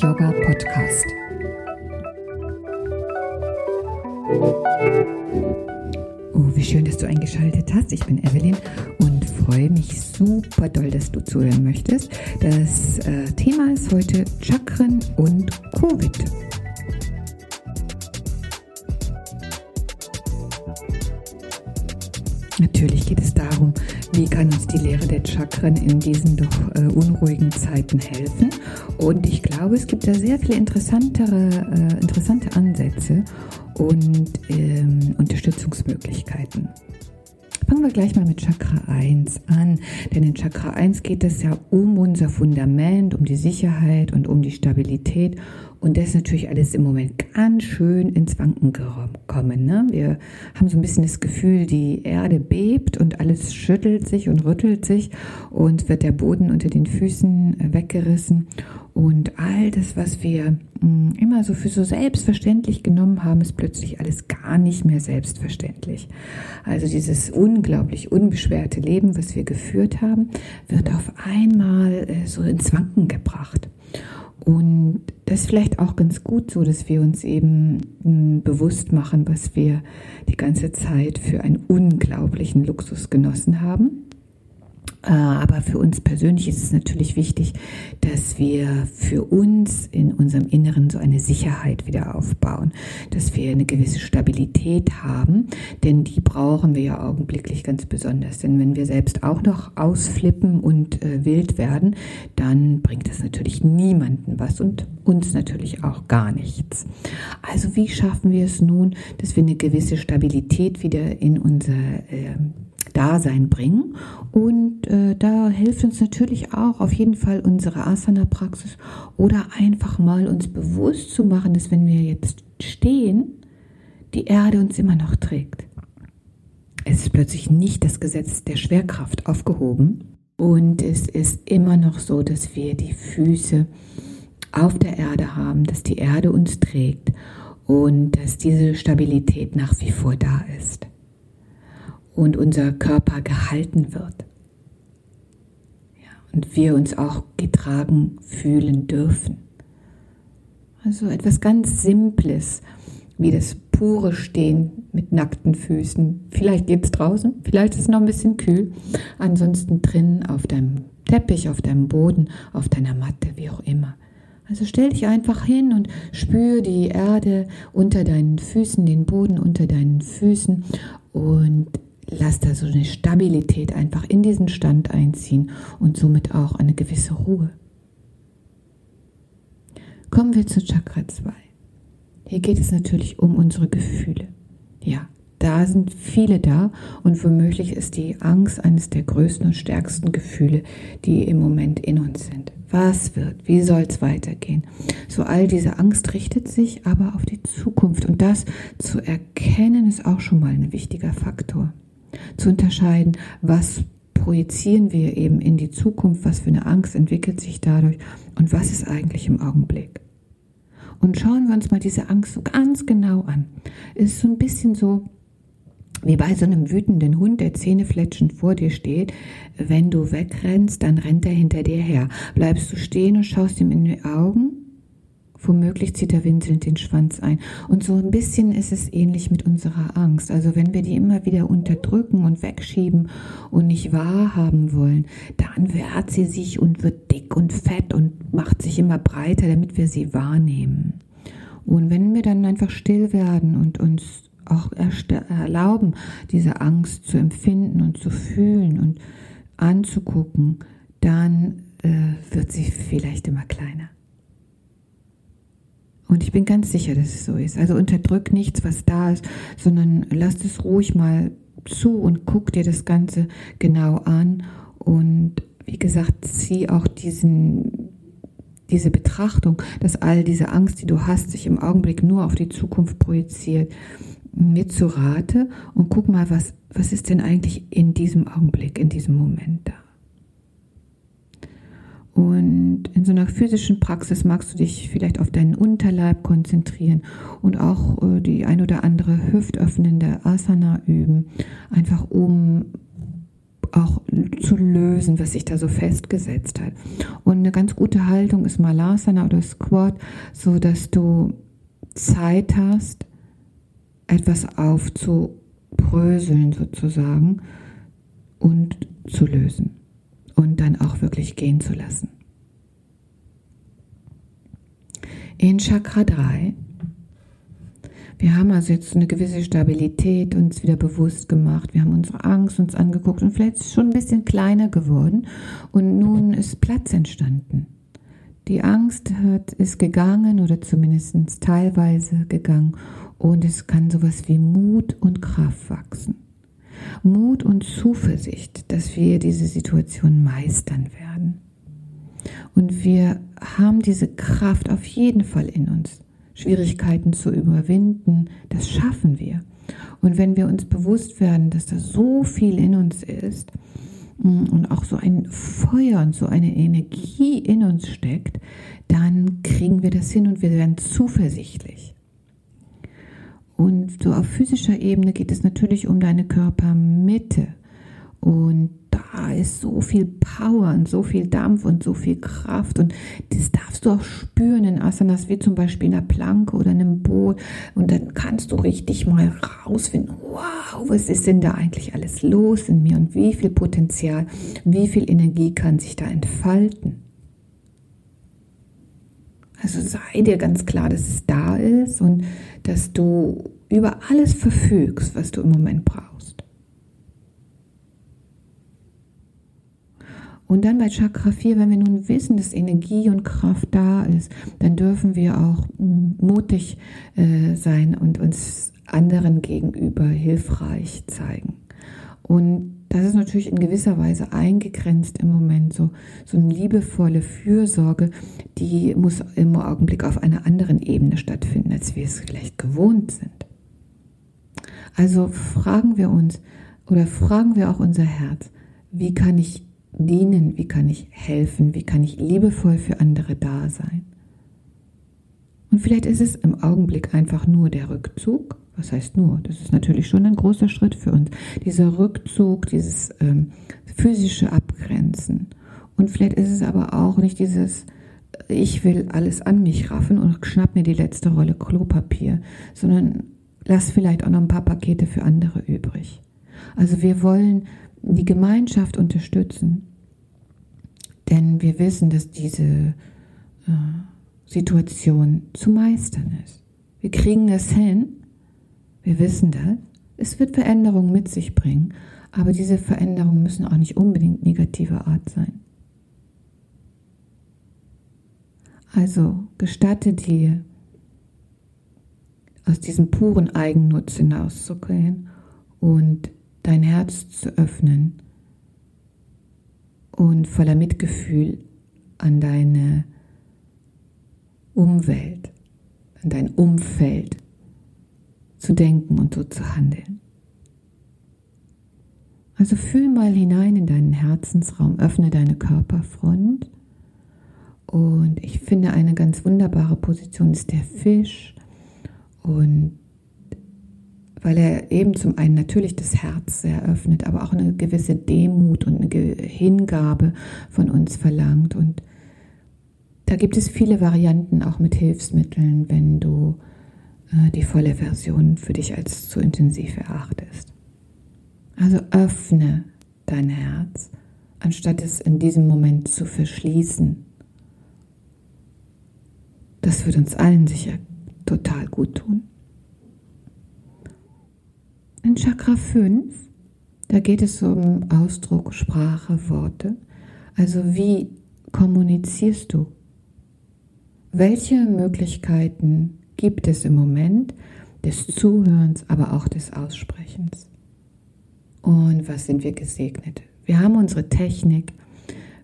Yoga Podcast. Oh, wie schön, dass du eingeschaltet hast. Ich bin Evelyn und freue mich super doll, dass du zuhören möchtest. Das äh, Thema ist heute Chakren und Covid. Natürlich geht es darum, wie kann uns die Lehre der Chakren in diesen doch äh, unruhigen Zeiten helfen. Und ich glaube, es gibt da sehr viele interessantere, äh, interessante Ansätze und ähm, Unterstützungsmöglichkeiten. Fangen wir gleich mal mit Chakra 1 an, denn in Chakra 1 geht es ja um unser Fundament, um die Sicherheit und um die Stabilität und das ist natürlich alles im Moment ganz schön ins Wanken gekommen. Ne? Wir haben so ein bisschen das Gefühl, die Erde bebt und alles schüttelt sich und rüttelt sich und wird der Boden unter den Füßen äh, weggerissen. Und all das, was wir hm, immer so für so selbstverständlich genommen haben, ist plötzlich alles gar nicht mehr selbstverständlich. Also dieses unglaublich unbeschwerte Leben, was wir geführt haben, wird auf einmal äh, so ins Wanken gebracht. Und das ist vielleicht auch ganz gut so, dass wir uns eben hm, bewusst machen, was wir die ganze Zeit für einen unglaublichen Luxus genossen haben aber für uns persönlich ist es natürlich wichtig, dass wir für uns in unserem Inneren so eine Sicherheit wieder aufbauen, dass wir eine gewisse Stabilität haben, denn die brauchen wir ja augenblicklich ganz besonders. Denn wenn wir selbst auch noch ausflippen und äh, wild werden, dann bringt das natürlich niemanden was und uns natürlich auch gar nichts. Also wie schaffen wir es nun, dass wir eine gewisse Stabilität wieder in unser äh, Dasein bringen. Und äh, da hilft uns natürlich auch auf jeden Fall unsere Asana-Praxis oder einfach mal uns bewusst zu machen, dass wenn wir jetzt stehen, die Erde uns immer noch trägt. Es ist plötzlich nicht das Gesetz der Schwerkraft aufgehoben und es ist immer noch so, dass wir die Füße auf der Erde haben, dass die Erde uns trägt und dass diese Stabilität nach wie vor da ist und unser Körper gehalten wird. Ja, und wir uns auch getragen fühlen dürfen. Also etwas ganz Simples, wie das pure Stehen mit nackten Füßen. Vielleicht geht es draußen, vielleicht ist es noch ein bisschen kühl. Ansonsten drinnen auf deinem Teppich, auf deinem Boden, auf deiner Matte, wie auch immer. Also stell dich einfach hin und spür die Erde unter deinen Füßen, den Boden unter deinen Füßen und lass da so eine Stabilität einfach in diesen Stand einziehen und somit auch eine gewisse Ruhe. Kommen wir zu Chakra 2. Hier geht es natürlich um unsere Gefühle. Ja, da sind viele da und womöglich ist die Angst eines der größten und stärksten Gefühle, die im Moment in uns sind. Was wird? Wie soll es weitergehen? So all diese Angst richtet sich aber auf die Zukunft und das zu erkennen ist auch schon mal ein wichtiger Faktor zu unterscheiden, was projizieren wir eben in die Zukunft, was für eine Angst entwickelt sich dadurch und was ist eigentlich im Augenblick. Und schauen wir uns mal diese Angst so ganz genau an. Es ist so ein bisschen so, wie bei so einem wütenden Hund, der zähnefletschend vor dir steht. Wenn du wegrennst, dann rennt er hinter dir her. Bleibst du stehen und schaust ihm in die Augen, Womöglich zieht er winselnd den Schwanz ein. Und so ein bisschen ist es ähnlich mit unserer Angst. Also wenn wir die immer wieder unterdrücken und wegschieben und nicht wahrhaben wollen, dann wehrt sie sich und wird dick und fett und macht sich immer breiter, damit wir sie wahrnehmen. Und wenn wir dann einfach still werden und uns auch erlauben, diese Angst zu empfinden und zu fühlen und anzugucken, dann äh, wird sie vielleicht immer kleiner. Und ich bin ganz sicher, dass es so ist. Also unterdrück nichts, was da ist, sondern lass es ruhig mal zu und guck dir das Ganze genau an. Und wie gesagt, zieh auch diesen, diese Betrachtung, dass all diese Angst, die du hast, sich im Augenblick nur auf die Zukunft projiziert, mit zu Rate und guck mal, was, was ist denn eigentlich in diesem Augenblick, in diesem Moment da. Und in so einer physischen Praxis magst du dich vielleicht auf deinen Unterleib konzentrieren und auch äh, die ein oder andere hüftöffnende Asana üben, einfach um auch zu lösen, was sich da so festgesetzt hat. Und eine ganz gute Haltung ist Malasana oder Squat, so dass du Zeit hast, etwas aufzubröseln sozusagen und zu lösen und dann auch wirklich gehen zu lassen. In Chakra 3 wir haben also jetzt eine gewisse Stabilität uns wieder bewusst gemacht. Wir haben unsere Angst uns angeguckt und vielleicht ist schon ein bisschen kleiner geworden. Und nun ist Platz entstanden. Die Angst hat, ist gegangen oder zumindest teilweise gegangen. Und es kann sowas wie Mut und Kraft wachsen. Mut und Zuversicht, dass wir diese Situation meistern werden. Und wir haben diese Kraft auf jeden Fall in uns. Schwierigkeiten zu überwinden, das schaffen wir. Und wenn wir uns bewusst werden, dass da so viel in uns ist mm, und auch so ein Feuer und so eine Energie in uns steckt, dann kriegen wir das hin und wir werden zuversichtlich. Und so auf physischer Ebene geht es natürlich um deine Körpermitte. Und da ist so viel Power und so viel Dampf und so viel Kraft und das darfst du auch spüren in Asanas, wie zum Beispiel in der Planke oder in einem Boot und dann kannst du richtig mal rausfinden, wow, was ist denn da eigentlich alles los in mir und wie viel Potenzial, wie viel Energie kann sich da entfalten. Also sei dir ganz klar, dass es da ist und dass du über alles verfügst, was du im Moment brauchst. Und dann bei Chakra 4, wenn wir nun wissen, dass Energie und Kraft da ist, dann dürfen wir auch mm, mutig äh, sein und uns anderen gegenüber hilfreich zeigen. Und das ist natürlich in gewisser Weise eingegrenzt im Moment. So, so eine liebevolle Fürsorge, die muss im Augenblick auf einer anderen Ebene stattfinden, als wir es vielleicht gewohnt sind. Also fragen wir uns oder fragen wir auch unser Herz, wie kann ich dienen, wie kann ich helfen, wie kann ich liebevoll für andere da sein. Und vielleicht ist es im Augenblick einfach nur der Rückzug. Was heißt nur? Das ist natürlich schon ein großer Schritt für uns. Dieser Rückzug, dieses ähm, physische Abgrenzen. Und vielleicht ist es aber auch nicht dieses, ich will alles an mich raffen und schnapp mir die letzte Rolle Klopapier, sondern lass vielleicht auch noch ein paar Pakete für andere übrig. Also wir wollen die Gemeinschaft unterstützen. Denn wir wissen, dass diese äh, Situation zu meistern ist. Wir kriegen das hin. Wir wissen das. Es wird Veränderungen mit sich bringen, aber diese Veränderungen müssen auch nicht unbedingt negativer Art sein. Also gestatte dir, aus diesem puren Eigennutz hinauszugehen und dein Herz zu öffnen und voller Mitgefühl an deine Umwelt, an dein Umfeld zu denken und so zu handeln. Also fühl mal hinein in deinen Herzensraum, öffne deine Körperfront und ich finde eine ganz wunderbare Position ist der Fisch und weil er eben zum einen natürlich das Herz eröffnet, aber auch eine gewisse Demut und eine Hingabe von uns verlangt. Und da gibt es viele Varianten auch mit Hilfsmitteln, wenn du die volle Version für dich als zu intensiv erachtest. Also öffne dein Herz, anstatt es in diesem Moment zu verschließen. Das wird uns allen sicher total gut tun. In Chakra 5, da geht es um Ausdruck, Sprache, Worte. Also wie kommunizierst du? Welche Möglichkeiten gibt es im Moment des Zuhörens, aber auch des Aussprechens? Und was sind wir gesegnet? Wir haben unsere Technik,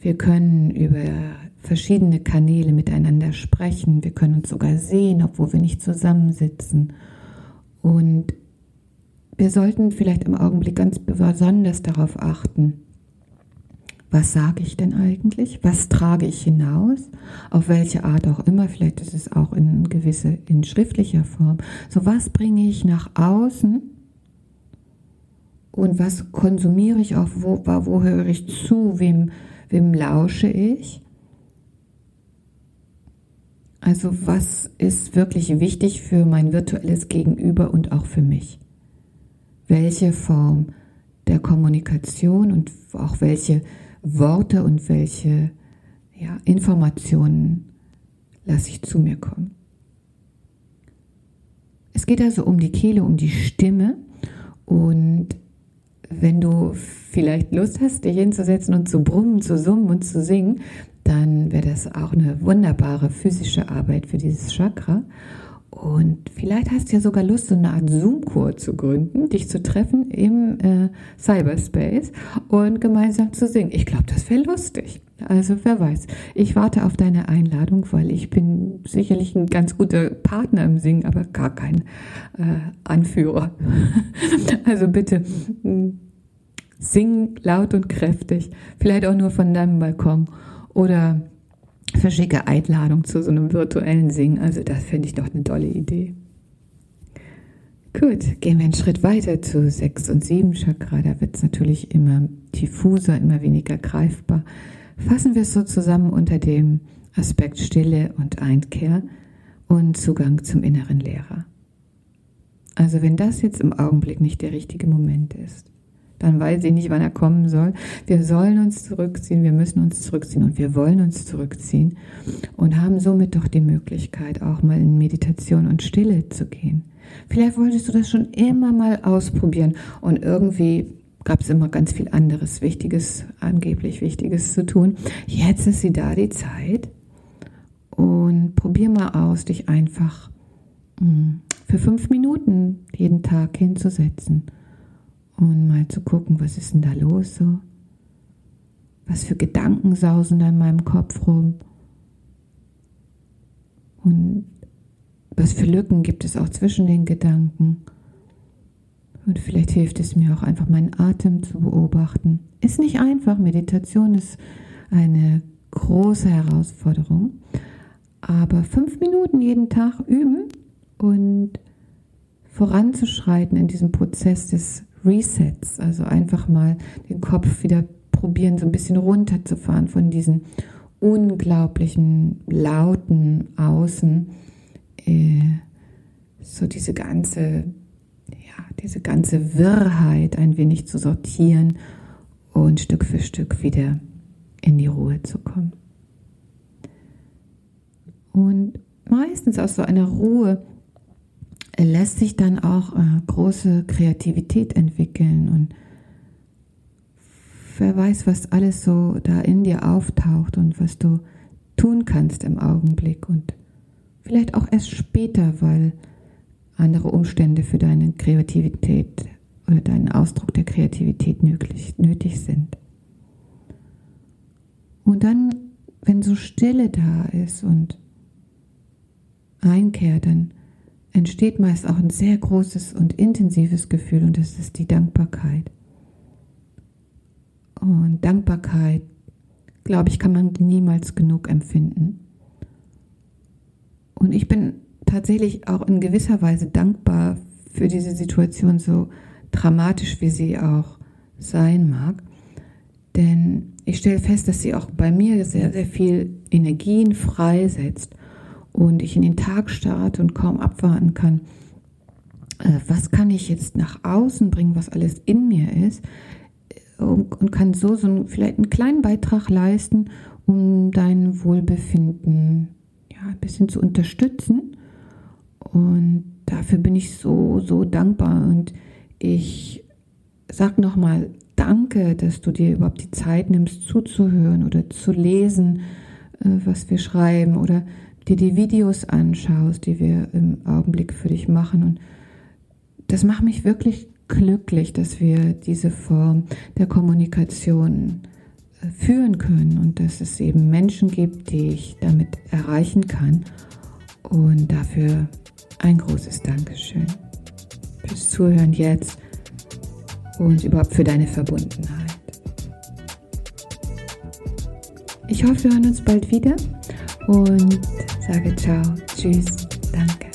wir können über verschiedene Kanäle miteinander sprechen, wir können uns sogar sehen, obwohl wir nicht zusammensitzen. Und wir sollten vielleicht im Augenblick ganz besonders darauf achten, was sage ich denn eigentlich? Was trage ich hinaus? Auf welche Art auch immer, vielleicht ist es auch in gewisse, in schriftlicher Form. So was bringe ich nach außen und was konsumiere ich auch, wo, wo höre ich zu, wem, wem lausche ich. Also was ist wirklich wichtig für mein virtuelles Gegenüber und auch für mich? Welche Form der Kommunikation und auch welche Worte und welche ja, Informationen lasse ich zu mir kommen? Es geht also um die Kehle, um die Stimme und wenn du vielleicht Lust hast, dich hinzusetzen und zu brummen, zu summen und zu singen, dann wäre das auch eine wunderbare physische Arbeit für dieses Chakra. Und vielleicht hast du ja sogar Lust, so eine Art Zoom-Kur zu gründen, dich zu treffen im äh, Cyberspace und gemeinsam zu singen. Ich glaube, das wäre lustig. Also wer weiß. Ich warte auf deine Einladung, weil ich bin sicherlich ein ganz guter Partner im Singen, aber gar kein äh, Anführer. also bitte hm, sing laut und kräftig. Vielleicht auch nur von deinem Balkon oder verschicke Einladung zu so einem virtuellen Singen. Also das finde ich doch eine tolle Idee. Gut, gehen wir einen Schritt weiter zu 6 und 7 Chakra. Da wird es natürlich immer diffuser, immer weniger greifbar. Fassen wir es so zusammen unter dem Aspekt Stille und Einkehr und Zugang zum inneren Lehrer. Also wenn das jetzt im Augenblick nicht der richtige Moment ist, dann weiß ich nicht, wann er kommen soll. Wir sollen uns zurückziehen, wir müssen uns zurückziehen und wir wollen uns zurückziehen und haben somit doch die Möglichkeit, auch mal in Meditation und Stille zu gehen. Vielleicht wolltest du das schon immer mal ausprobieren und irgendwie gab es immer ganz viel anderes Wichtiges, angeblich Wichtiges zu tun. Jetzt ist sie da, die Zeit. Und probier mal aus, dich einfach hm, für fünf Minuten jeden Tag hinzusetzen und mal zu gucken, was ist denn da los so? Was für Gedanken sausen da in meinem Kopf rum? Und was für Lücken gibt es auch zwischen den Gedanken? Und vielleicht hilft es mir auch einfach, meinen Atem zu beobachten. Ist nicht einfach. Meditation ist eine große Herausforderung. Aber fünf Minuten jeden Tag üben und voranzuschreiten in diesem Prozess des Resets, also einfach mal den Kopf wieder probieren, so ein bisschen runterzufahren von diesen unglaublichen lauten Außen, äh, so diese ganze, ja, diese ganze Wirrheit ein wenig zu sortieren und Stück für Stück wieder in die Ruhe zu kommen. Und meistens aus so einer Ruhe lässt sich dann auch äh, große Kreativität entwickeln und wer weiß, was alles so da in dir auftaucht und was du tun kannst im Augenblick und vielleicht auch erst später, weil andere Umstände für deine Kreativität oder deinen Ausdruck der Kreativität nötig, nötig sind. Und dann, wenn so Stille da ist und Einkehr, dann entsteht meist auch ein sehr großes und intensives Gefühl und das ist die Dankbarkeit. Und Dankbarkeit, glaube ich, kann man niemals genug empfinden. Und ich bin tatsächlich auch in gewisser Weise dankbar für diese Situation, so dramatisch wie sie auch sein mag. Denn ich stelle fest, dass sie auch bei mir sehr, sehr viel Energien freisetzt und ich in den Tag starte und kaum abwarten kann, äh, was kann ich jetzt nach außen bringen, was alles in mir ist äh, und kann so, so einen, vielleicht einen kleinen Beitrag leisten, um dein Wohlbefinden ja, ein bisschen zu unterstützen. Und dafür bin ich so, so dankbar. Und ich sag nochmal Danke, dass du dir überhaupt die Zeit nimmst, zuzuhören oder zu lesen, äh, was wir schreiben oder dir die Videos anschaust, die wir im Augenblick für dich machen. Und das macht mich wirklich glücklich, dass wir diese Form der Kommunikation äh, führen können und dass es eben Menschen gibt, die ich damit erreichen kann. Und dafür ein großes Dankeschön fürs Zuhören jetzt und überhaupt für deine Verbundenheit. Ich hoffe, wir hören uns bald wieder und sage ciao, tschüss, danke.